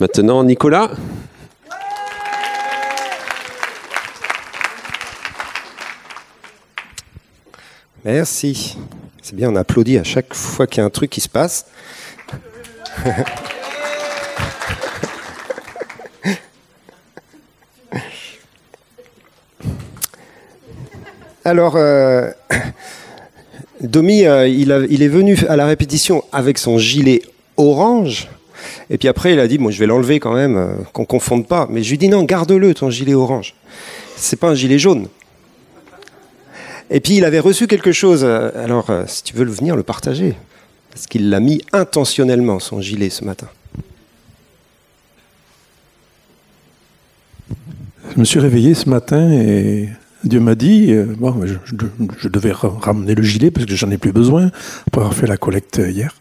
Maintenant, Nicolas. Merci. C'est bien, on applaudit à chaque fois qu'il y a un truc qui se passe. Alors, euh, Domi, euh, il, est venu à la répétition avec son gilet orange. Et puis après, il a dit, bon, je vais l'enlever quand même, euh, qu'on ne confonde pas. Mais je lui dis, non, garde-le, ton gilet orange. C'est pas un gilet jaune. Et puis, il avait reçu quelque chose. Alors, si tu veux le venir le partager. Parce qu'il l'a mis intentionnellement, son gilet, ce matin. Je me suis réveillé ce matin et Dieu m'a dit, euh, je, devais ramener le gilet parce que j'en ai plus besoin pour avoir fait la collecte hier.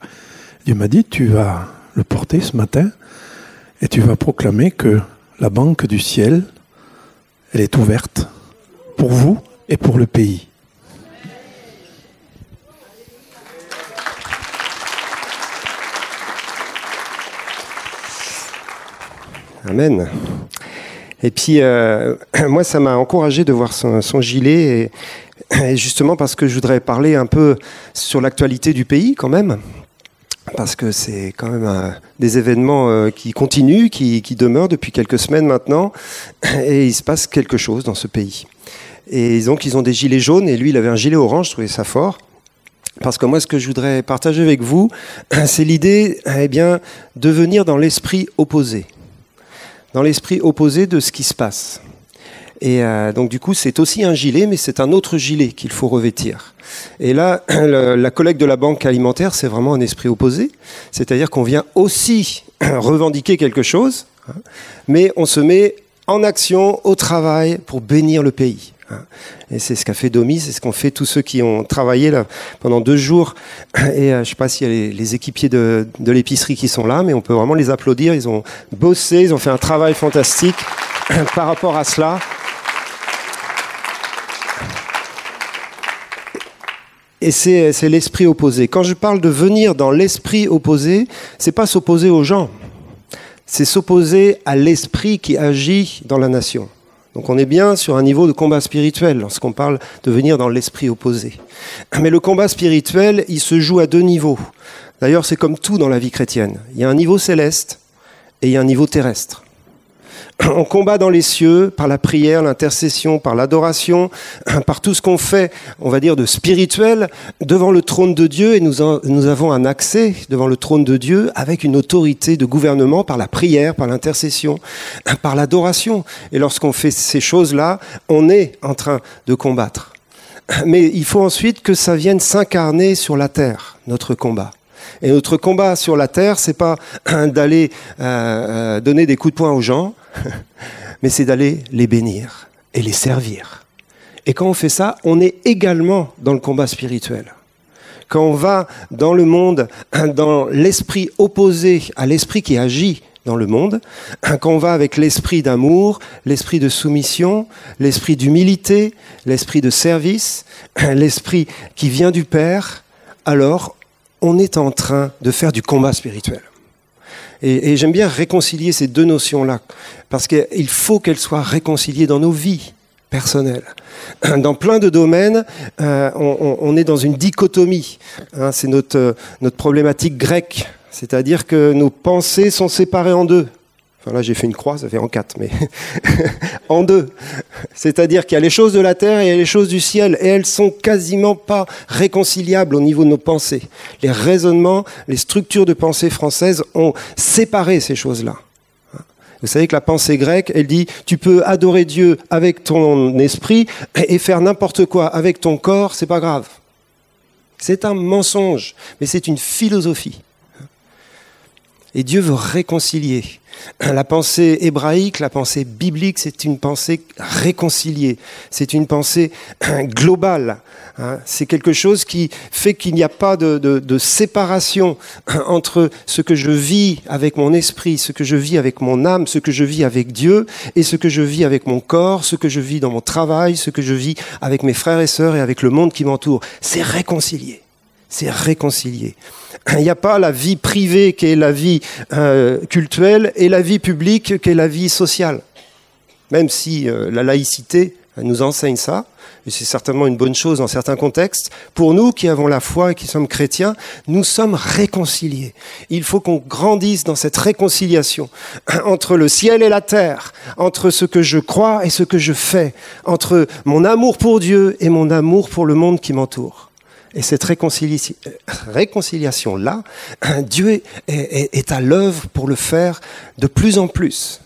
Dieu m'a dit, tu vas le porter ce matin et tu vas proclamer que la banque du ciel, elle est ouverte pour vous et pour le pays. Amen. Et puis, euh, moi, ça m'a encouragé de voir son, gilet, et, justement parce que je voudrais parler un peu sur l'actualité du pays quand même, parce que c'est quand même des événements euh, qui continuent, qui, demeurent depuis quelques semaines maintenant, et il se passe quelque chose dans ce pays. Et donc, ils ont des gilets jaunes, et lui, il avait un gilet orange, je trouvais ça fort. Parce que moi, ce que je voudrais partager avec vous, c'est l'idée, eh de venir dans l'esprit opposé dans l'esprit opposé de ce qui se passe. Et euh, donc du coup, c'est aussi un gilet, mais c'est un autre gilet qu'il faut revêtir. Et là, la collecte de la banque alimentaire, c'est vraiment un esprit opposé, c'est-à-dire qu'on vient aussi revendiquer quelque chose, hein, mais on se met en action, au travail, pour bénir le pays. Hein. Et c'est ce qu'a fait Domi, c'est ce qu'ont fait tous ceux qui ont travaillé là pendant deux jours. Et euh, je ne sais pas s'il y a les, équipiers de, de l'épicerie qui sont là, mais on peut vraiment les applaudir. Ils ont bossé, ils ont fait un travail fantastique par rapport à cela. Et c'est l'esprit opposé. Quand je parle de venir dans l'esprit opposé, c'est pas s'opposer aux gens, c'est s'opposer à l'esprit qui agit dans la nation. Donc on est bien sur un niveau de combat spirituel lorsqu'on parle de venir dans l'esprit opposé. Mais le combat spirituel, il se joue à deux niveaux. D'ailleurs, c'est comme tout dans la vie chrétienne. Il y a un niveau céleste et il y a un niveau terrestre. On combat dans les cieux par la prière, l'intercession, par l'adoration, par tout ce qu'on fait, on va dire, de spirituel devant le trône de Dieu et nous, nous avons un accès devant le trône de Dieu avec une autorité de gouvernement par la prière, par l'intercession, par l'adoration. Et lorsqu'on fait ces choses-là, on est en train de combattre. Mais il faut ensuite que ça vienne s'incarner sur la terre, notre combat. Et notre combat sur la terre, c'est pas d'aller euh, euh, donner des coups de poing aux gens, mais c'est d'aller les bénir et les servir. Et quand on fait ça, on est également dans le combat spirituel. Quand on va dans le monde, dans l'esprit opposé à l'esprit qui agit dans le monde, quand on va avec l'esprit d'amour, l'esprit de soumission, l'esprit d'humilité, l'esprit de service, l'esprit qui vient du Père, alors on est en train de faire du combat spirituel. Et, j'aime bien réconcilier ces deux notions-là, parce qu'il faut qu'elles soient réconciliées dans nos vies personnelles. Dans plein de domaines, euh, on, est dans une dichotomie. Hein, c'est notre, notre problématique grecque, c'est-à-dire que nos pensées sont séparées en deux là, j'ai fait une croix, ça fait en quatre, mais en deux. C'est-à-dire qu'il y a les choses de la terre et il y a les choses du ciel, et elles sont quasiment pas réconciliables au niveau de nos pensées. Les raisonnements, les structures de pensée françaises ont séparé ces choses-là. Vous savez que la pensée grecque, elle dit, tu peux adorer Dieu avec ton esprit et faire n'importe quoi avec ton corps, c'est pas grave. C'est un mensonge, mais c'est une philosophie. Et Dieu veut réconcilier. La pensée hébraïque, la pensée biblique, c'est une pensée réconciliée. C'est une pensée globale. Hein. C'est quelque chose qui fait qu'il n'y a pas de, séparation entre ce que je vis avec mon esprit, ce que je vis avec mon âme, ce que je vis avec Dieu et ce que je vis avec mon corps, ce que je vis dans mon travail, ce que je vis avec mes frères et sœurs et avec le monde qui m'entoure. C'est réconcilié. C'est réconcilié. Il n'y a pas la vie privée qui est la vie euh, cultuelle et la vie publique qui est la vie sociale. Même si euh, la laïcité nous enseigne ça, et c'est certainement une bonne chose dans certains contextes, pour nous qui avons la foi et qui sommes chrétiens, nous sommes réconciliés. Il faut qu'on grandisse dans cette réconciliation entre le ciel et la terre, entre ce que je crois et ce que je fais, entre mon amour pour Dieu et mon amour pour le monde qui m'entoure. Et cette réconciliation-là, Dieu est, à l'œuvre pour le faire de plus en plus.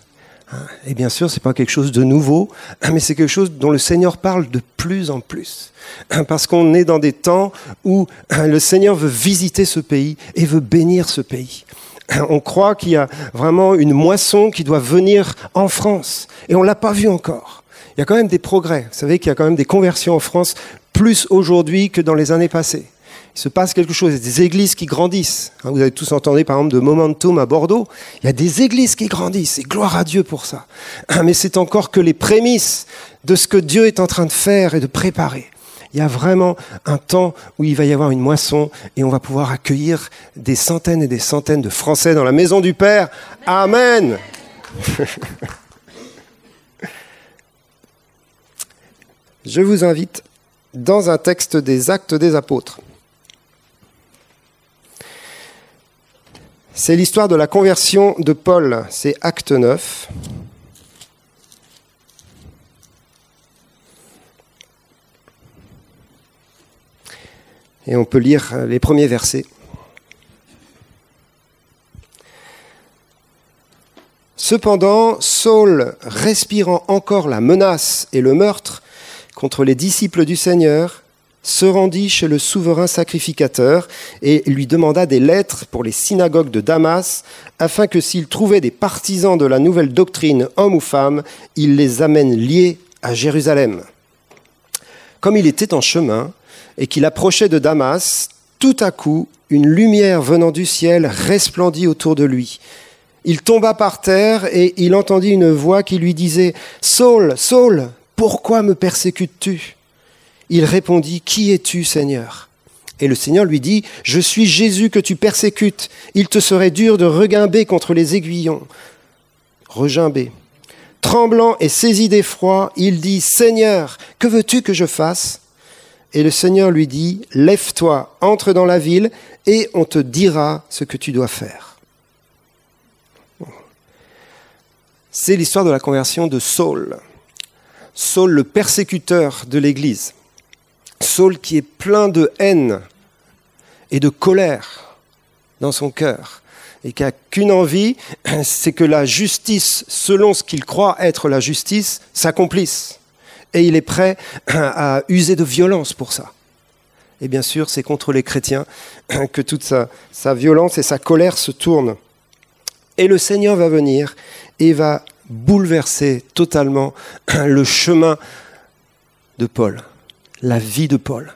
Et bien sûr, ce n'est pas quelque chose de nouveau, mais c'est quelque chose dont le Seigneur parle de plus en plus. Parce qu'on est dans des temps où le Seigneur veut visiter ce pays et veut bénir ce pays. On croit qu'il y a vraiment une moisson qui doit venir en France. Et on ne l'a pas vu encore. Il y a quand même des progrès. Vous savez qu'il y a quand même des conversions en France plus aujourd'hui que dans les années passées il se passe quelque chose. Il y a des églises qui grandissent. Hein, vous avez tous entendu par exemple de Momentum à Bordeaux. Il y a des églises qui grandissent et gloire à Dieu pour ça. Mais c'est encore que les prémices de ce que Dieu est en train de faire et de préparer. Il y a vraiment un temps où il va y avoir une moisson et on va pouvoir accueillir des centaines et des centaines de Français dans la maison du Père. Amen. Je vous invite dans un texte des actes des apôtres. C'est l'histoire de la conversion de Paul, c'est acte 9. Et on peut lire les premiers versets. Cependant, Saul, respirant encore la menace et le meurtre contre les disciples du Seigneur, se rendit chez le souverain sacrificateur et lui demanda des lettres pour les synagogues de Damas, afin que s'il trouvait des partisans de la nouvelle doctrine, hommes ou femmes, il les amène liés à Jérusalem. Comme il était en chemin et qu'il approchait de Damas, tout à coup, une lumière venant du ciel resplendit autour de lui. Il tomba par terre et il entendit une voix qui lui disait ⁇ Saul, Saul, pourquoi me persécutes-tu ?⁇ il répondit, Qui es-tu, Seigneur? Et le Seigneur lui dit, Je suis Jésus que tu persécutes. Il te serait dur de regimber contre les aiguillons. Regimber. Tremblant et saisi d'effroi, il dit, Seigneur, que veux-tu que je fasse? Et le Seigneur lui dit, Lève-toi, entre dans la ville, et on te dira ce que tu dois faire. C'est l'histoire de la conversion de Saul. Saul, le persécuteur de l'Église. Saul qui est plein de haine et de colère dans son cœur et qui n'a qu'une envie, c'est que la justice, selon ce qu'il croit être la justice, s'accomplisse. Et il est prêt à user de violence pour ça. Et bien sûr, c'est contre les chrétiens que toute sa, sa, violence et sa colère se tournent. Et le Seigneur va venir et va bouleverser totalement le chemin de Paul la vie de Paul.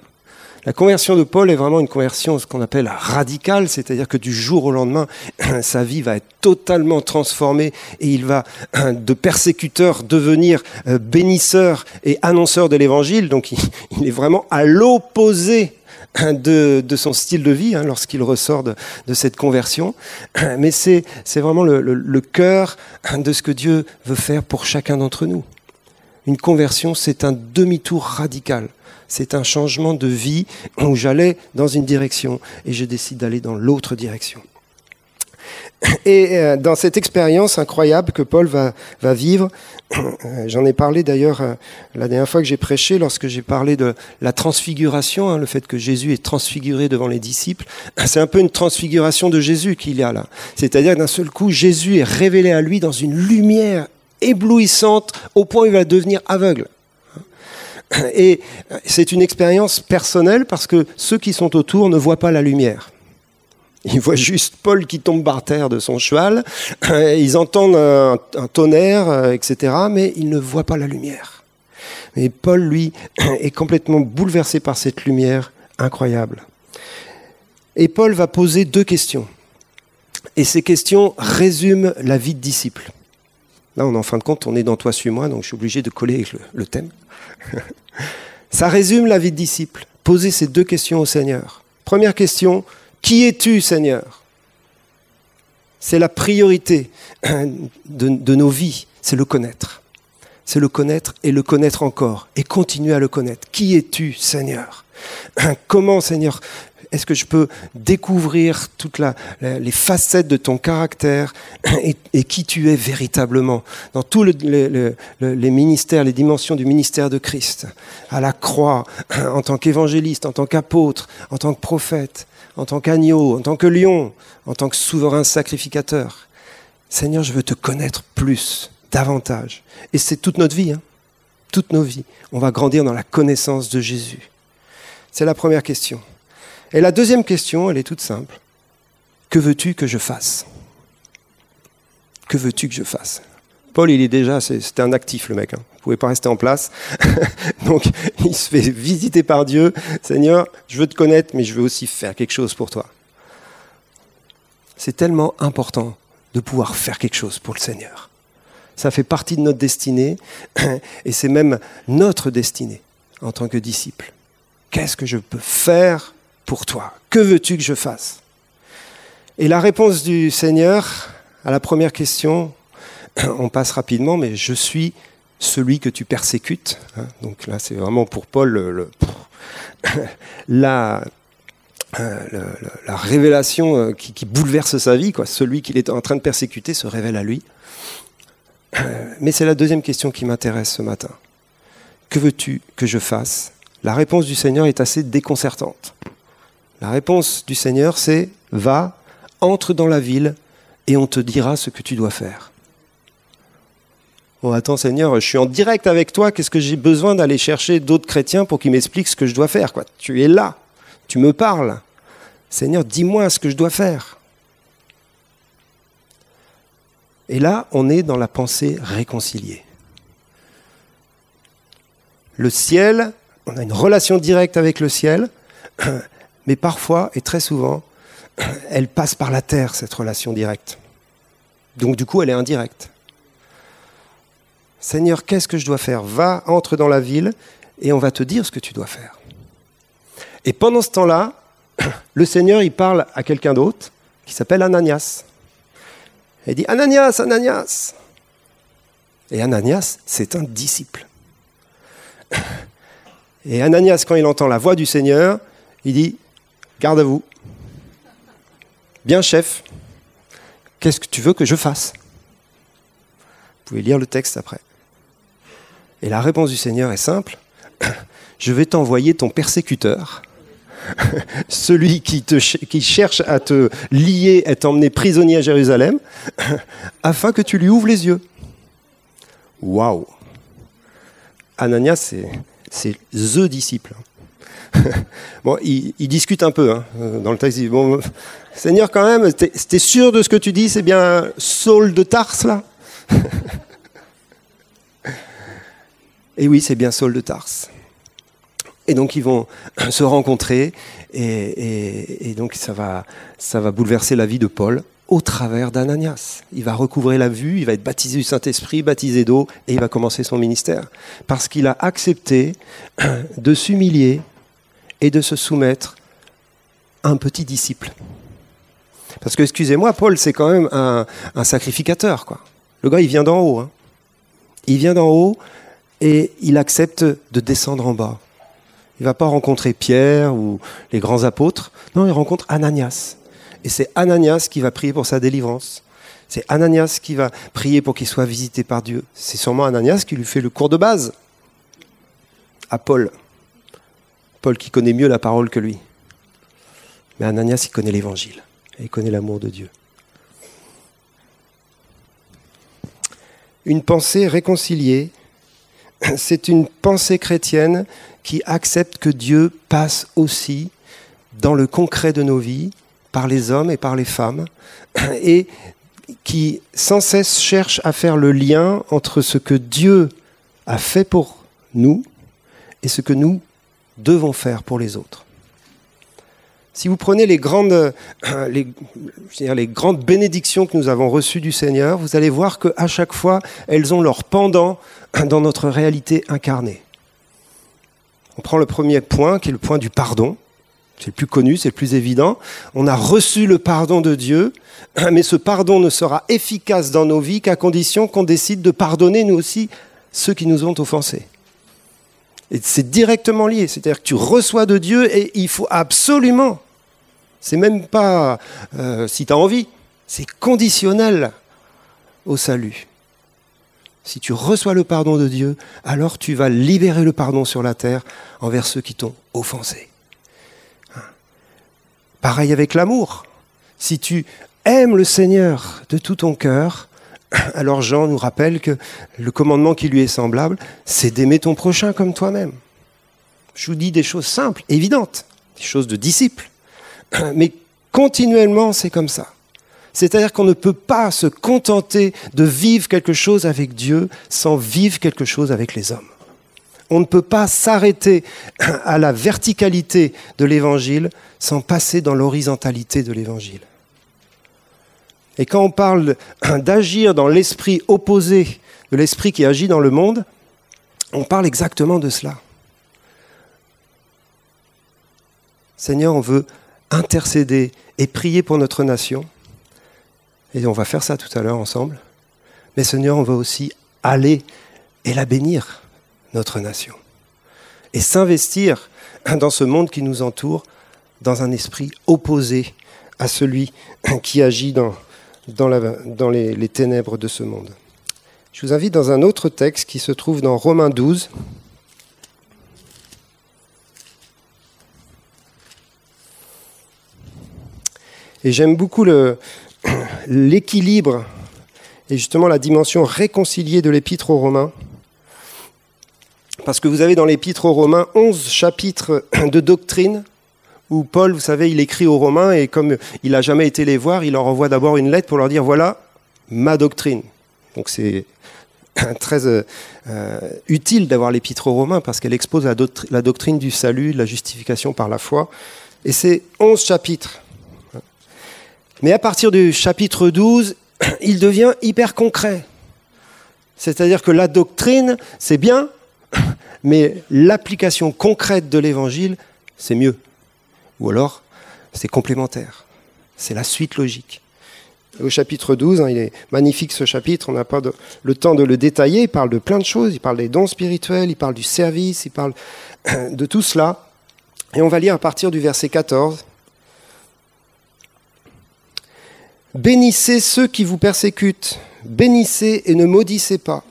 La conversion de Paul est vraiment une conversion, ce qu'on appelle radicale, c'est-à-dire que du jour au lendemain, sa vie va être totalement transformée et il va de persécuteur devenir euh, bénisseur et annonceur de l'évangile. Donc il est vraiment à l'opposé de, son style de vie hein, lorsqu'il ressort de, cette conversion. Mais c'est vraiment le cœur de ce que Dieu veut faire pour chacun d'entre nous. Une conversion, c'est un demi-tour radical c'est un changement de vie où j'allais dans une direction et je décide d'aller dans l'autre direction. Et euh, dans cette expérience incroyable que Paul va, vivre, euh, j'en ai parlé d'ailleurs euh, la dernière fois que j'ai prêché, lorsque j'ai parlé de la transfiguration, hein, le fait que Jésus est transfiguré devant les disciples, c'est un peu une transfiguration de Jésus qu'il y a là. C'est-à-dire d'un seul coup, Jésus est révélé à lui dans une lumière éblouissante au point où il va devenir aveugle. Et c'est une expérience personnelle parce que ceux qui sont autour ne voient pas la lumière. Ils voient juste Paul qui tombe par terre de son cheval, ils entendent un, tonnerre, euh, etc., mais ils ne voient pas la lumière. Et Paul, lui, est complètement bouleversé par cette lumière incroyable. Et Paul va poser deux questions. Et ces questions résument la vie de disciple. Là, on en fin de compte, on est dans Toi, suis-moi, donc je suis obligé de coller avec le thème. Ça résume la vie de disciple. Poser ces deux questions au Seigneur. Première question, Qui es-tu, Seigneur? C'est la priorité de, nos vies, c'est le connaître. C'est le connaître et le connaître encore et continuer à le connaître. Qui es-tu, Seigneur? Comment, Seigneur, est-ce que je peux découvrir toutes les facettes de ton caractère et, qui tu es véritablement dans tous les ministères, les dimensions du ministère de Christ, à la croix, en tant qu'évangéliste, en tant qu'apôtre, en tant que prophète, en tant qu'agneau, en tant que lion, en tant que souverain sacrificateur. Seigneur, je veux te connaître plus, davantage. Et c'est toute notre vie, hein. toute nos vies. On va grandir dans la connaissance de Jésus. C'est la première question. Et la deuxième question, elle est toute simple. Que veux-tu que je fasse? Que veux-tu que je fasse? Paul, il est déjà, c'était un actif le mec. Hein. Il ne pouvait pas rester en place. Donc, il se fait visiter par Dieu. Seigneur, je veux te connaître, mais je veux aussi faire quelque chose pour toi. C'est tellement important de pouvoir faire quelque chose pour le Seigneur. Ça fait partie de notre destinée et c'est même notre destinée en tant que disciple. Qu'est-ce que je peux faire pour toi? Que veux-tu que je fasse? Et la réponse du Seigneur à la première question, on passe rapidement, mais je suis celui que tu persécutes. Hein. Donc là, c'est vraiment pour Paul le, la, la, révélation euh, qui, qui, bouleverse sa vie. Quoi. Celui qu'il est en train de persécuter se révèle à lui. Mais c'est la deuxième question qui m'intéresse ce matin. Que veux-tu que je fasse? La réponse du Seigneur est assez déconcertante. La réponse du Seigneur, c'est va, entre dans la ville et on te dira ce que tu dois faire. Oh, attends Seigneur, je suis en direct avec toi, qu'est-ce que j'ai besoin d'aller chercher d'autres chrétiens pour qu'ils m'expliquent ce que je dois faire Tu es là, tu me parles. Seigneur, dis-moi ce que je dois faire. Et là, on est dans la pensée réconciliée. Le ciel, on a une relation directe avec le ciel, mais parfois et très souvent, elle passe par la terre, cette relation directe. Donc du coup, elle est indirecte. Seigneur, qu'est-ce que je dois faire? Va, entre dans la ville et on va te dire ce que tu dois faire. Et pendant ce temps-là, le Seigneur, il parle à quelqu'un d'autre qui s'appelle Ananias. Il dit Ananias, Ananias. Et Ananias, c'est un disciple. Et Ananias, quand il entend la voix du Seigneur, il dit Garde à vous. Bien, chef, qu'est-ce que tu veux que je fasse? Vous pouvez lire le texte après. Et la réponse du Seigneur est simple Je vais t'envoyer ton persécuteur, celui qui, cherche à te lier, à t'emmener prisonnier à Jérusalem, afin que tu lui ouvres les yeux. Waouh Ananias, c'est THE disciple. bon, il, discute un peu hein, dans le texte. bon, Seigneur, quand même, t'es sûr de ce que tu dis? C'est bien Saul de Tars, là? Et oui, c'est bien Saul de Tars. Et donc ils vont se rencontrer et, donc ça va, ça va bouleverser la vie de Paul au travers d'Ananias. Il va recouvrer la vue, il va être baptisé du Saint-Esprit, baptisé d'eau et il va commencer son ministère. Parce qu'il a accepté de s'humilier et de se soumettre à un petit disciple. Parce que, excusez-moi, Paul, c'est quand même un, sacrificateur. Quoi. Le gars, il vient d'en haut. Hein. Il vient d'en haut et il accepte de descendre en bas. Il ne va pas rencontrer Pierre ou les grands apôtres. Non, il rencontre Ananias. Et c'est Ananias qui va prier pour sa délivrance. C'est Ananias qui va prier pour qu'il soit visité par Dieu. C'est sûrement Ananias qui lui fait le cours de base à Paul. Paul qui connaît mieux la parole que lui. Mais Ananias, il connaît l'évangile. Et il connaît l'amour de Dieu. Une pensée réconciliée, c'est une pensée chrétienne qui accepte que Dieu passe aussi dans le concret de nos vies, par les hommes et par les femmes, et qui sans cesse cherche à faire le lien entre ce que Dieu a fait pour nous et ce que nous devons faire pour les autres. Si vous prenez les grandes, les, les grandes bénédictions que nous avons reçues du Seigneur, vous allez voir qu'à chaque fois, elles ont leur pendant dans notre réalité incarnée. On prend le premier point, qui est le point du pardon. C'est le plus connu, c'est le plus évident. On a reçu le pardon de Dieu, mais ce pardon ne sera efficace dans nos vies qu'à condition qu'on décide de pardonner nous aussi ceux qui nous ont offensés. Et c'est directement lié, c'est-à-dire que tu reçois de Dieu et il faut absolument, c'est même pas euh, si tu as envie, c'est conditionnel au salut. Si tu reçois le pardon de Dieu, alors tu vas libérer le pardon sur la terre envers ceux qui t'ont offensé. Pareil avec l'amour. Si tu aimes le Seigneur de tout ton cœur, alors Jean nous rappelle que le commandement qui lui est semblable, c'est d'aimer ton prochain comme toi-même. Je vous dis des choses simples, évidentes, des choses de disciples. Mais continuellement, c'est comme ça. C'est-à-dire qu'on ne peut pas se contenter de vivre quelque chose avec Dieu sans vivre quelque chose avec les hommes. On ne peut pas s'arrêter à la verticalité de l'évangile sans passer dans l'horizontalité de l'évangile. Et quand on parle d'agir dans l'esprit opposé de l'esprit qui agit dans le monde, on parle exactement de cela. Seigneur, on veut intercéder et prier pour notre nation. Et on va faire ça tout à l'heure ensemble. Mais Seigneur, on veut aussi aller et la bénir notre nation. Et s'investir dans ce monde qui nous entoure dans un esprit opposé à celui qui agit dans, dans les, les ténèbres de ce monde. Je vous invite dans un autre texte qui se trouve dans Romains 12. Et j'aime beaucoup l'équilibre et justement la dimension réconciliée de l'épître aux Romains. Parce que vous avez dans l'Épître aux Romains 11 chapitres de doctrine où Paul, vous savez, il écrit aux Romains et comme il n'a jamais été les voir, il leur envoie d'abord une lettre pour leur dire voilà ma doctrine. Donc c'est très euh, euh, utile d'avoir l'Épître aux Romains parce qu'elle expose la, doctrine du salut, de la justification par la foi. Et c'est 11 chapitres. Mais à partir du chapitre 12, il devient hyper concret. C'est-à-dire que la doctrine, c'est bien, mais l'application concrète de l'évangile, c'est mieux. Ou alors, c'est complémentaire. C'est la suite logique. Au chapitre 12, hein, il est magnifique ce chapitre, on n'a pas le temps de le détailler, il parle de plein de choses, il parle des dons spirituels, il parle du service, il parle de tout cela. Et on va lire à partir du verset 14. Bénissez ceux qui vous persécutent, bénissez et ne maudissez pas.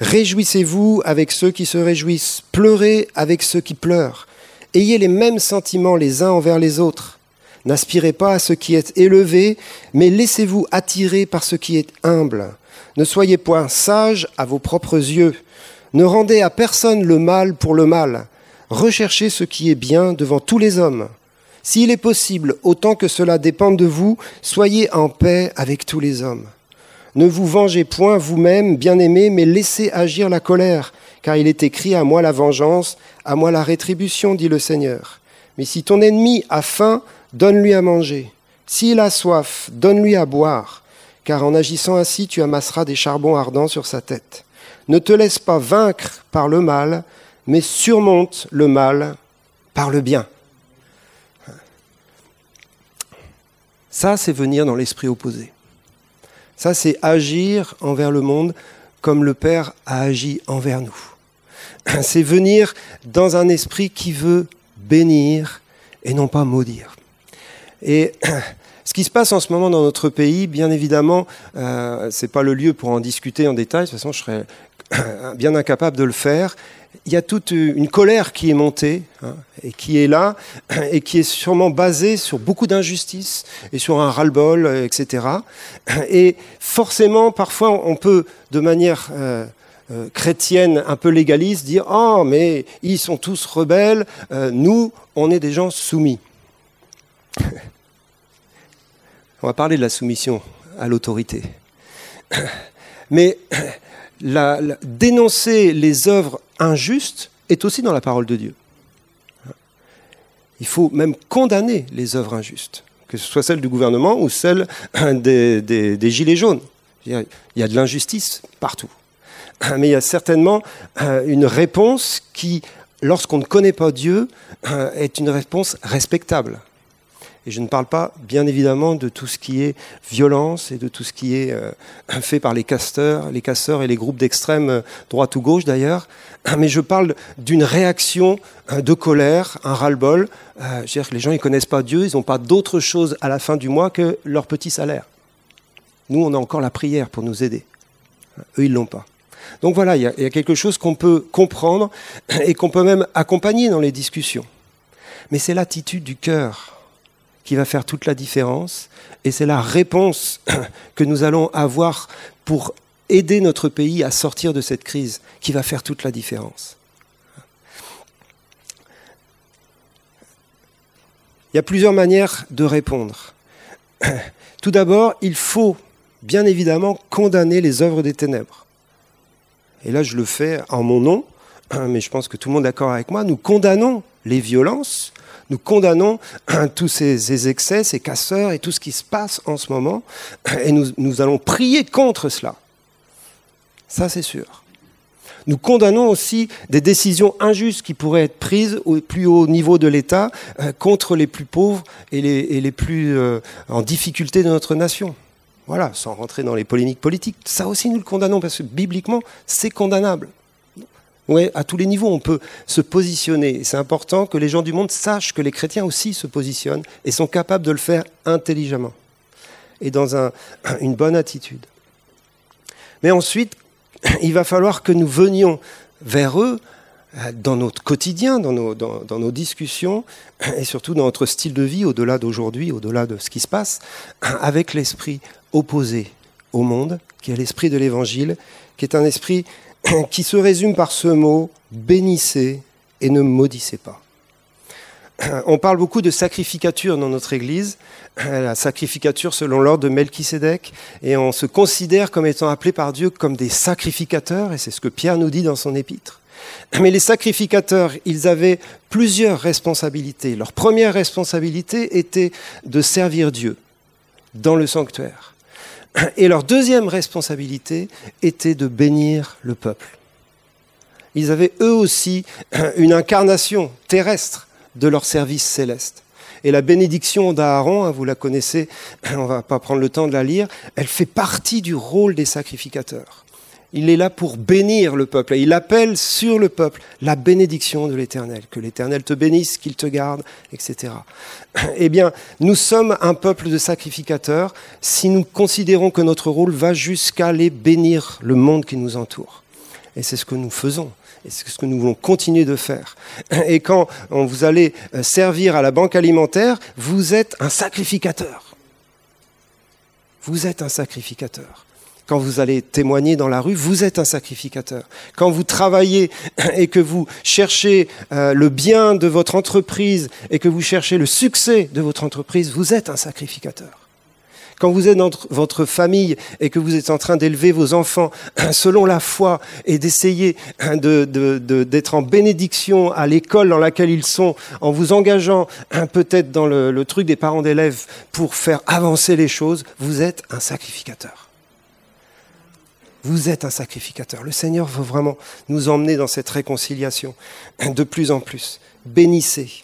Réjouissez-vous avec ceux qui se réjouissent, pleurez avec ceux qui pleurent. Ayez les mêmes sentiments les uns envers les autres. N'aspirez pas à ce qui est élevé, mais laissez-vous attirer par ce qui est humble. Ne soyez point sages à vos propres yeux. Ne rendez à personne le mal pour le mal. Recherchez ce qui est bien devant tous les hommes. S'il est possible, autant que cela dépende de vous, soyez en paix avec tous les hommes. Ne vous vengez point vous-même, bien-aimés, mais laissez agir la colère, car il est écrit à moi la vengeance, à moi la rétribution, dit le Seigneur. Mais si ton ennemi a faim, donne-lui à manger. S'il a soif, donne-lui à boire, car en agissant ainsi, tu amasseras des charbons ardents sur sa tête. Ne te laisse pas vaincre par le mal, mais surmonte le mal par le bien. Ça, c'est venir dans l'esprit opposé. Ça, c'est agir envers le monde comme le Père a agi envers nous. C'est venir dans un esprit qui veut bénir et non pas maudire. Et ce qui se passe en ce moment dans notre pays, bien évidemment, euh, ce n'est pas le lieu pour en discuter en détail, de toute façon je serais bien incapable de le faire il y a toute une colère qui est montée hein, et qui est là et qui est sûrement basée sur beaucoup d'injustices et sur un ras-le-bol, etc. Et forcément, parfois, on peut, de manière euh, euh, chrétienne un peu légaliste, dire Oh, mais ils sont tous rebelles, euh, nous, on est des gens soumis. on va parler de la soumission à l'autorité. Mais la, dénoncer les œuvres injustes est aussi dans la parole de Dieu. Il faut même condamner les œuvres injustes, que ce soit celles du gouvernement ou celles des, des gilets jaunes. Il y a de l'injustice partout. Mais il y a certainement euh, une réponse qui lorsqu'on ne connaît pas Dieu, est une réponse respectable. Et je ne parle pas, bien évidemment, de tout ce qui est violence et de tout ce qui est euh, fait par les casteurs, les casseurs et les groupes d'extrême euh, droite ou gauche d'ailleurs. Mais je parle d'une réaction euh, de colère, un ras-le-bol. dire que les gens ne connaissent pas Dieu, ils n'ont pas d'autre chose à la fin du mois que leur petit salaire. Nous, on a encore la prière pour nous aider. Eux, ils l'ont pas. Donc voilà, il y, a quelque chose qu'on peut comprendre et qu'on peut même accompagner dans les discussions. Mais c'est l'attitude du cœur qui va faire toute la différence. Et c'est la réponse que nous allons avoir pour aider notre pays à sortir de cette crise qui va faire toute la différence. Il y a plusieurs manières de répondre. Tout d'abord, il faut bien évidemment condamner les œuvres des ténèbres. Et là, je le fais en mon nom, mais je pense que tout le monde est d'accord avec moi. Nous condamnons les violences, nous condamnons tous ces, excès, ces casseurs et tout ce qui se passe en ce moment, et nous, allons prier contre cela. Ça, c'est sûr. Nous condamnons aussi des décisions injustes qui pourraient être prises au plus haut niveau de l'État euh, contre les plus pauvres et les, et les plus euh, en difficulté de notre nation. Voilà, sans rentrer dans les polémiques politiques. Ça aussi, nous le condamnons parce que bibliquement, c'est condamnable. Oui, à tous les niveaux, on peut se positionner. C'est important que les gens du monde sachent que les chrétiens aussi se positionnent et sont capables de le faire intelligemment et dans une bonne attitude. Mais ensuite, il va falloir que nous venions vers eux euh, dans notre quotidien, dans nos, discussions et surtout dans notre style de vie, au-delà d'aujourd'hui, au-delà de ce qui se passe, avec l'esprit opposé au monde, qui est l'esprit de l'Évangile, qui est un esprit qui se résume par ce mot bénissez et ne maudissez pas. On parle beaucoup de sacrificature dans notre Église, la sacrificature selon l'ordre de Melchisédek, et on se considère comme étant appelés par Dieu comme des sacrificateurs, et c'est ce que Pierre nous dit dans son épître. Mais les sacrificateurs, ils avaient plusieurs responsabilités. Leur première responsabilité était de servir Dieu dans le sanctuaire. Et leur deuxième responsabilité était de bénir le peuple. Ils avaient eux aussi une incarnation terrestre de leur service céleste. Et la bénédiction d'Aaron, hein, vous la connaissez, on ne va pas prendre le temps de la lire, elle fait partie du rôle des sacrificateurs. Il est là pour bénir le peuple et il appelle sur le peuple la bénédiction de l'Éternel. Que l'Éternel te bénisse, qu'il te garde, etc. Eh bien, nous sommes un peuple de sacrificateurs si nous considérons que notre rôle va jusqu'à aller bénir le monde qui nous entoure. Et c'est ce que nous faisons. Et c'est ce que nous voulons continuer de faire. Et quand vous allez euh, servir à la banque alimentaire, vous êtes un sacrificateur. Vous êtes un sacrificateur. Quand vous allez témoigner dans la rue, vous êtes un sacrificateur. Quand vous travaillez et que vous cherchez euh, le bien de votre entreprise et que vous cherchez le succès de votre entreprise, vous êtes un sacrificateur. Quand vous êtes dans votre famille et que vous êtes en train d'élever vos enfants selon la foi et d'essayer d'être en bénédiction à l'école dans laquelle ils sont, en vous engageant peut-être dans le truc des parents d'élèves pour faire avancer les choses, vous êtes un sacrificateur. Vous êtes un sacrificateur. Le Seigneur veut vraiment nous emmener dans cette réconciliation de plus en plus. Bénissez.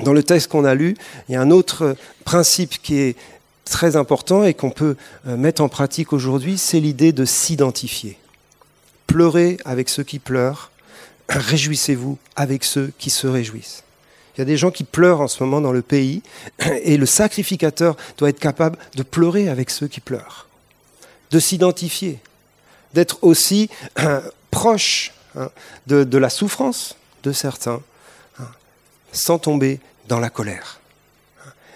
Dans le texte qu'on a lu, il y a un autre principe qui est très important et qu'on peut euh, mettre en pratique aujourd'hui, c'est l'idée de s'identifier. Pleurez avec ceux qui pleurent, réjouissez-vous avec ceux qui se réjouissent. Il y a des gens qui pleurent en ce moment dans le pays et le sacrificateur doit être capable de pleurer avec ceux qui pleurent, de s'identifier, d'être aussi euh, proche hein, de, la souffrance de certains, hein, sans tomber dans la colère.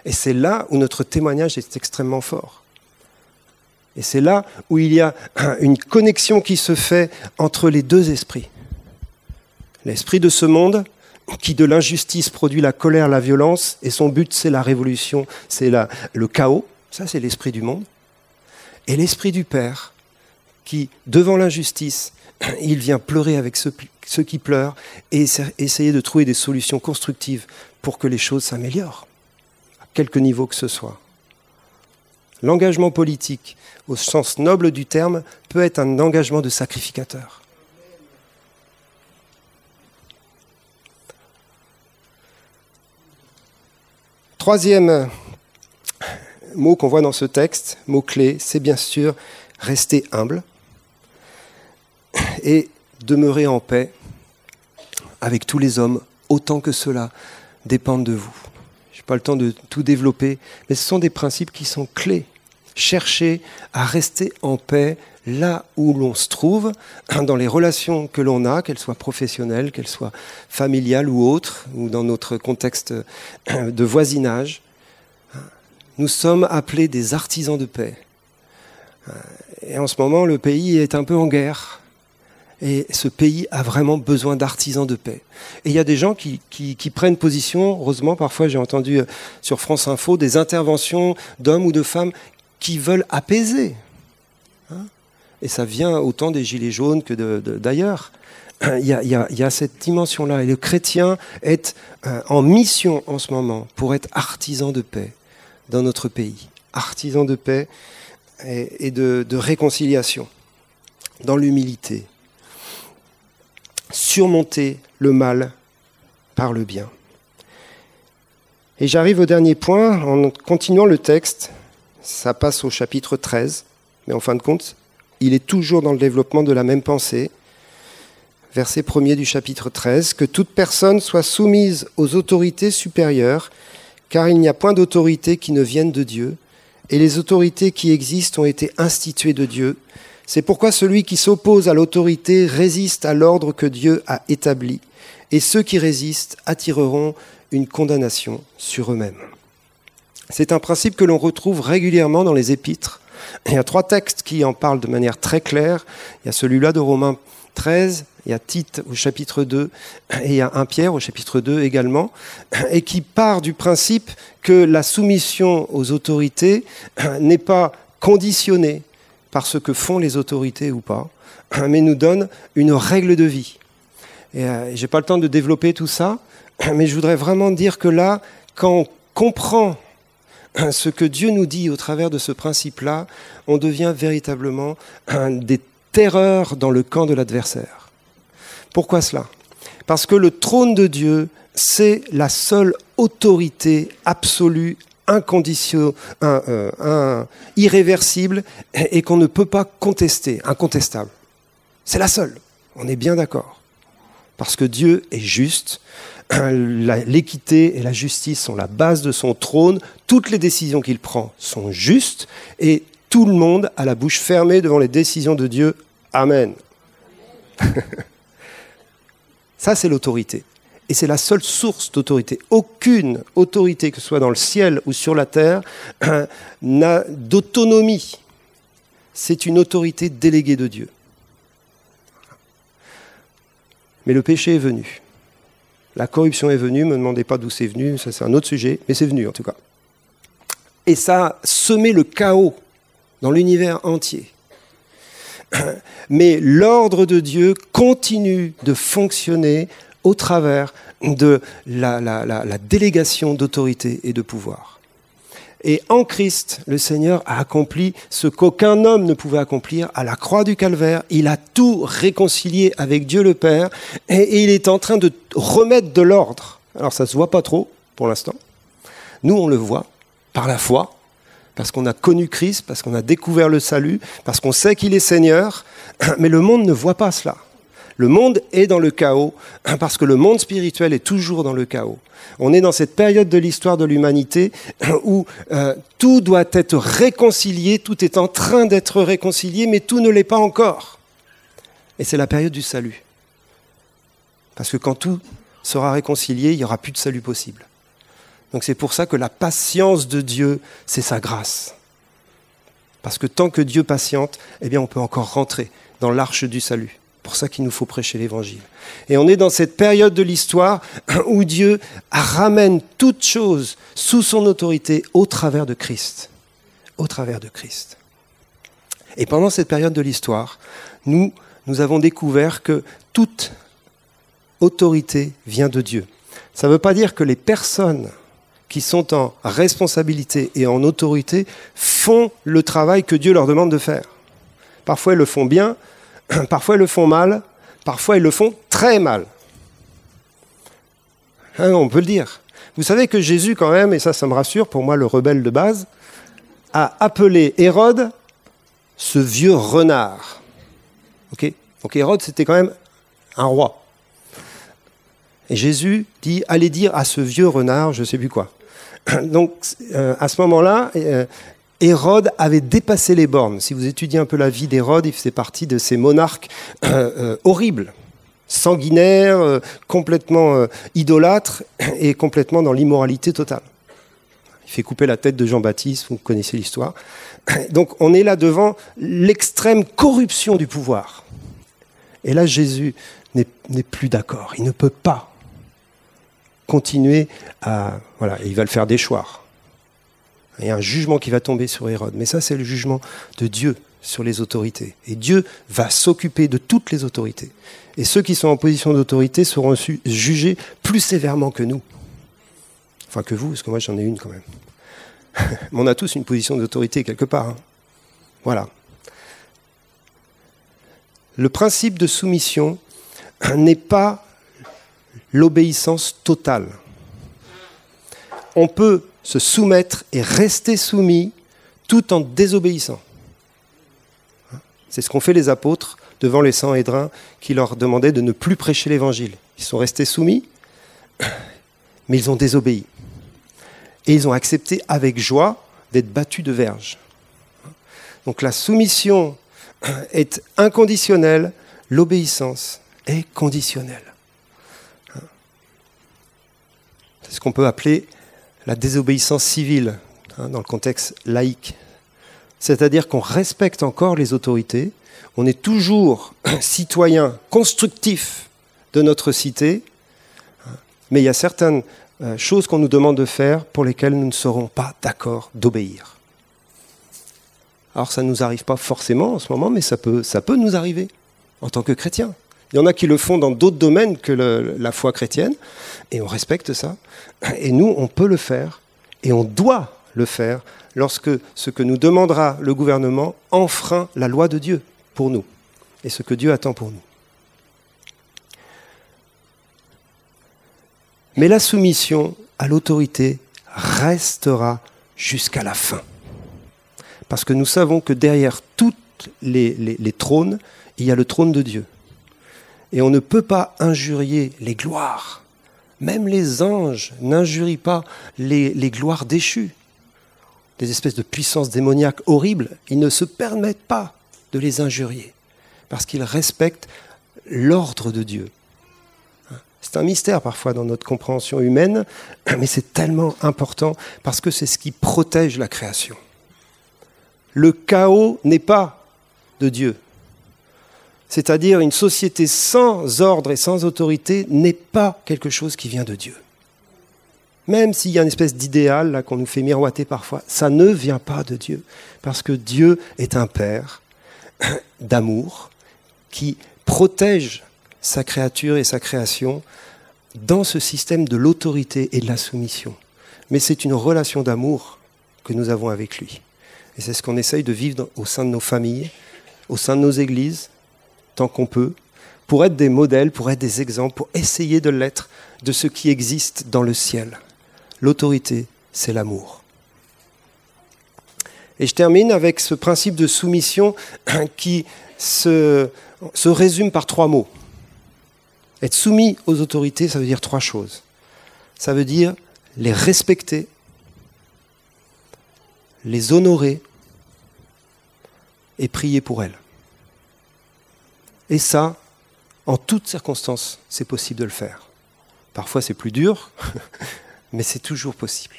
Et c'est là où notre témoignage est extrêmement fort. Et c'est là où il y a hein, une connexion qui se fait entre les deux esprits. L'esprit de ce monde, qui de l'injustice produit la colère, la violence, et son but c'est la révolution, c'est le chaos, ça c'est l'esprit du monde, et l'esprit du Père, qui, devant l'injustice, il vient pleurer avec ceux, qui pleurent et essayer de trouver des solutions constructives pour que les choses s'améliorent, à quelque niveau que ce soit. L'engagement politique, au sens noble du terme, peut être un engagement de sacrificateur. Troisième euh, mot qu'on voit dans ce texte, mot clé, c'est bien sûr rester humble. et demeurer en paix avec tous les hommes, autant que cela dépend de vous. Je n'ai pas le temps de tout développer, mais ce sont des principes qui sont clés. Chercher à rester en paix là où l'on se trouve, dans les relations que l'on a, qu'elles soient professionnelles, qu'elles soient familiales ou autres, ou dans notre contexte de voisinage. Nous sommes appelés des artisans de paix. Et en ce moment, le pays est un peu en guerre. Et ce pays a vraiment besoin d'artisans de paix. Et il y a des gens qui, prennent position, heureusement, parfois j'ai entendu euh, sur France Info des interventions d'hommes ou de femmes qui veulent apaiser. Hein. et ça vient autant des Gilets jaunes que d'ailleurs. il, y a, cette dimension-là. Et le chrétien est euh, en mission en ce moment pour être artisan de paix dans notre pays. Artisan de paix et, de réconciliation, dans l'humilité surmonter le mal par le bien. Et j'arrive au dernier point, en continuant le texte, ça passe au chapitre 13, mais en fin de compte, il est toujours dans le développement de la même pensée. Verset 1er du chapitre 13, que toute personne soit soumise aux autorités supérieures, car il n'y a point d'autorité qui ne vienne de Dieu, et les autorités qui existent ont été instituées de Dieu, c'est pourquoi celui qui s'oppose à l'autorité résiste à l'ordre que Dieu a établi, et ceux qui résistent attireront une condamnation sur eux-mêmes. C'est un principe que l'on retrouve régulièrement dans les épîtres. Il y a trois textes qui en parlent de manière très claire. Il y a celui-là de Romains 13, il y a Tite au chapitre 2, et il y a un Pierre au chapitre 2 également, et qui part du principe que la soumission aux autorités n'est pas conditionnée par ce que font les autorités ou pas, mais nous donne une règle de vie. Et euh, j'ai pas le temps de développer tout ça, mais je voudrais vraiment dire que là, quand on comprend ce que Dieu nous dit au travers de ce principe-là, on devient véritablement des terreurs dans le camp de l'adversaire. Pourquoi cela? Parce que le trône de Dieu, c'est la seule autorité absolue inconditionnel, euh, irréversible et, qu'on ne peut pas contester, incontestable. C'est la seule. On est bien d'accord. Parce que Dieu est juste, l'équité et la justice sont la base de son trône, toutes les décisions qu'il prend sont justes, et tout le monde a la bouche fermée devant les décisions de Dieu. Amen. Ça, c'est l'autorité et c'est la seule source d'autorité. Aucune autorité, que ce soit dans le ciel ou sur la terre, n'a d'autonomie. C'est une autorité déléguée de Dieu. Mais le péché est venu. La corruption est venue, ne me demandez pas d'où c'est venu, ça c'est un autre sujet, mais c'est venu en tout cas. Et ça a semé le chaos dans l'univers entier. Mais l'ordre de Dieu continue de fonctionner au travers de la, délégation d'autorité et de pouvoir. Et en Christ, le Seigneur a accompli ce qu'aucun homme ne pouvait accomplir à la croix du calvaire. Il a tout réconcilié avec Dieu le Père et, il est en train de remettre de l'ordre. Alors ça ne se voit pas trop pour l'instant. Nous, on le voit par la foi, parce qu'on a connu Christ, parce qu'on a découvert le salut, parce qu'on sait qu'il est Seigneur, mais le monde ne voit pas cela. Le monde est dans le chaos parce que le monde spirituel est toujours dans le chaos. On est dans cette période de l'histoire de l'humanité où euh, tout doit être réconcilié, tout est en train d'être réconcilié, mais tout ne l'est pas encore. Et c'est la période du salut. Parce que quand tout sera réconcilié, il n'y aura plus de salut possible. Donc c'est pour ça que la patience de Dieu, c'est sa grâce. Parce que tant que Dieu patiente, eh on peut encore rentrer dans l'arche du salut pour ça qu'il nous faut prêcher l'évangile. Et on est dans cette période de l'histoire où Dieu ramène toutes choses sous son autorité au travers de Christ. Au travers de Christ. Et pendant cette période de l'histoire, nous, nous avons découvert que toute autorité vient de Dieu. Ça ne veut pas dire que les personnes qui sont en responsabilité et en autorité font le travail que Dieu leur demande de faire. Parfois, elles le font bien, Parfois, ils le font mal, parfois, ils le font très mal. Hein, on peut le dire. Vous savez que Jésus, quand même, et ça, ça me rassure, pour moi, le rebelle de base, a appelé Hérode ce vieux renard. Donc Hérode, c'était quand même un roi. Et Jésus dit, allez dire à ce vieux renard, je ne sais plus quoi. Donc euh, à ce moment-là, euh, Hérode avait dépassé les bornes. Si vous étudiez un peu la vie d'Hérode, il faisait partie de ces monarques euh, horribles, sanguinaires, complètement idolâtres et complètement dans l'immoralité totale. Il fait couper la tête de Jean-Baptiste, vous connaissez l'histoire. Donc on est là devant l'extrême corruption du pouvoir. Et là, Jésus n'est plus d'accord. Il ne peut pas continuer à... Voilà, il va le faire déchoir. Il y a un jugement qui va tomber sur Hérode. Mais ça, c'est le jugement de Dieu sur les autorités. Et Dieu va s'occuper de toutes les autorités. Et ceux qui sont en position d'autorité seront jugés plus sévèrement que nous. Enfin que vous, parce que moi j'en ai une quand même. Mais on a tous une position d'autorité quelque part. Hein. Voilà. Le principe de soumission n'est pas l'obéissance totale. On peut se soumettre et rester soumis tout en désobéissant. C'est ce qu'ont fait les apôtres devant les Sanhédrins qui leur demandaient de ne plus prêcher l'évangile. Ils sont restés soumis, mais ils ont désobéi. Et ils ont accepté avec joie d'être battus de verge. Donc la soumission est inconditionnelle, l'obéissance est conditionnelle. C'est ce qu'on peut appeler la désobéissance civile hein, dans le contexte laïque. C'est-à-dire qu'on respecte encore les autorités, on est toujours citoyen constructif de notre cité, hein, mais il y a certaines euh, choses qu'on nous demande de faire pour lesquelles nous ne serons pas d'accord d'obéir. Alors ça ne nous arrive pas forcément en ce moment, mais ça peut, ça peut nous arriver en tant que chrétiens. Il y en a qui le font dans d'autres domaines que la foi chrétienne, et on respecte ça. Et nous, on peut le faire, et on doit le faire lorsque ce que nous demandera le gouvernement enfreint la loi de Dieu pour nous, et ce que Dieu attend pour nous. Mais la soumission à l'autorité restera jusqu'à la fin. Parce que nous savons que derrière tous les, les, trônes, il y a le trône de Dieu. Et on ne peut pas injurier les gloires. Même les anges n'injurient pas les, gloires déchues. Des espèces de puissances démoniaques horribles, ils ne se permettent pas de les injurier. Parce qu'ils respectent l'ordre de Dieu. C'est un mystère parfois dans notre compréhension humaine, mais c'est tellement important parce que c'est ce qui protège la création. Le chaos n'est pas de Dieu. C'est-à-dire une société sans ordre et sans autorité n'est pas quelque chose qui vient de Dieu. Même s'il y a une espèce d'idéal qu'on nous fait miroiter parfois, ça ne vient pas de Dieu. Parce que Dieu est un Père d'amour qui protège sa créature et sa création dans ce système de l'autorité et de la soumission. Mais c'est une relation d'amour que nous avons avec lui. Et c'est ce qu'on essaye de vivre au sein de nos familles, au sein de nos églises, tant qu'on peut, pour être des modèles, pour être des exemples, pour essayer de l'être de ce qui existe dans le ciel. L'autorité, c'est l'amour. Et je termine avec ce principe de soumission qui se, se résume par trois mots. Être soumis aux autorités, ça veut dire trois choses. Ça veut dire les respecter, les honorer et prier pour elles. Et ça, en toutes circonstances, c'est possible de le faire. Parfois c'est plus dur, mais c'est toujours possible.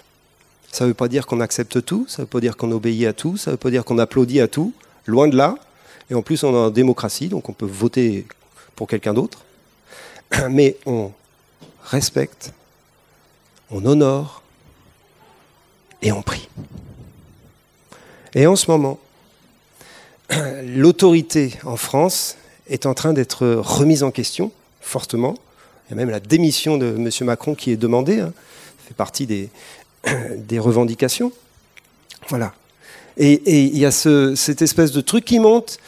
Ça ne veut pas dire qu'on accepte tout, ça ne veut pas dire qu'on obéit à tout, ça ne veut pas dire qu'on applaudit à tout, loin de là. Et en plus, on est en démocratie, donc on peut voter pour quelqu'un d'autre. mais on respecte, on honore et on prie. Et en ce moment, l'autorité en France est en train d'être remise en question fortement. Il y a même la démission de M. Macron qui est demandée, hein. ça fait partie des, des revendications. Voilà. Et, il y a cette espèce de truc qui monte,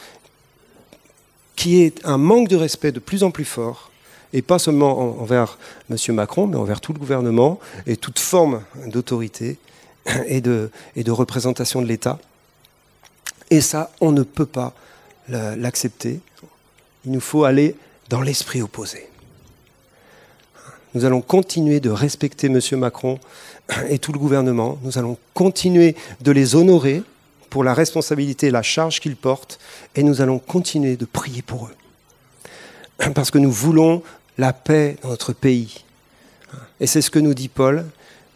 qui est un manque de respect de plus en plus fort Et pas seulement envers M. Macron, mais envers tout le gouvernement et toute forme d'autorité et de, et de représentation de l'État. Et ça, on ne peut pas l'accepter. Il nous faut aller dans l'esprit opposé. Nous allons continuer de respecter M. Macron et tout le gouvernement. Nous allons continuer de les honorer pour la responsabilité et la charge qu'ils portent. Et nous allons continuer de prier pour eux. Parce que nous voulons la paix dans notre pays. Et c'est ce que nous dit Paul.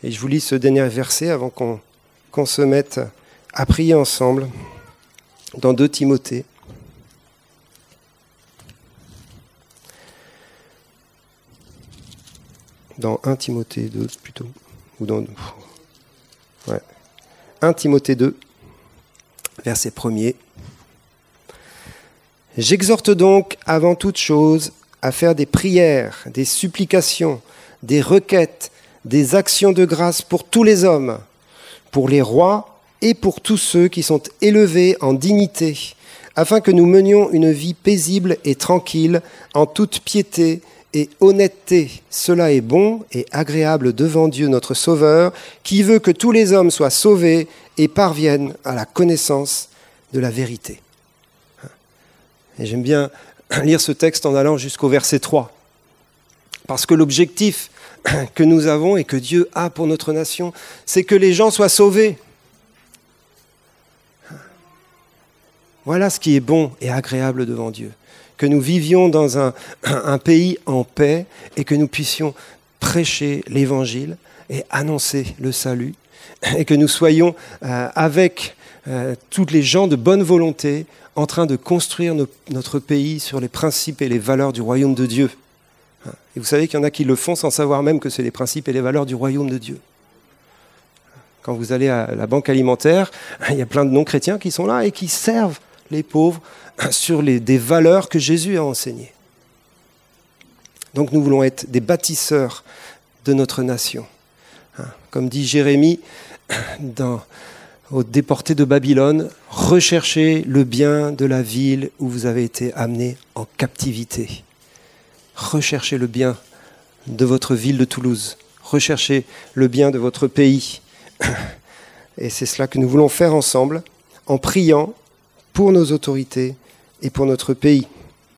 Et je vous lis ce dernier verset avant qu'on se mette à prier ensemble dans 2 Timothée. Dans 1 Timothée 2 plutôt. Ou dans. Ouais. 1 Timothée 2, verset 1er. J'exhorte donc avant toute chose à faire des prières, des supplications, des requêtes, des actions de grâce pour tous les hommes, pour les rois et pour tous ceux qui sont élevés en dignité, afin que nous menions une vie paisible et tranquille, en toute piété et honnêteté. Cela est bon et agréable devant Dieu notre Sauveur, qui veut que tous les hommes soient sauvés et parviennent à la connaissance de la vérité. Et j'aime bien lire ce texte en allant jusqu'au verset 3, parce que l'objectif que nous avons et que Dieu a pour notre nation, c'est que les gens soient sauvés. Voilà ce qui est bon et agréable devant Dieu. Que nous vivions dans un, pays en paix et que nous puissions prêcher l'évangile et annoncer le salut et que nous soyons euh, avec euh, toutes les gens de bonne volonté en train de construire notre pays sur les principes et les valeurs du royaume de Dieu. Et vous savez qu'il y en a qui le font sans savoir même que c'est les principes et les valeurs du royaume de Dieu. Quand vous allez à la banque alimentaire, il y a plein de non-chrétiens qui sont là et qui servent les pauvres sur les, des valeurs que Jésus a enseignées. Donc nous voulons être des bâtisseurs de notre nation. Hein, comme dit Jérémie dans, aux déportés de Babylone, recherchez le bien de la ville où vous avez été amenés en captivité. Recherchez le bien de votre ville de Toulouse. Recherchez le bien de votre pays. Et c'est cela que nous voulons faire ensemble en priant pour nos autorités et pour notre pays.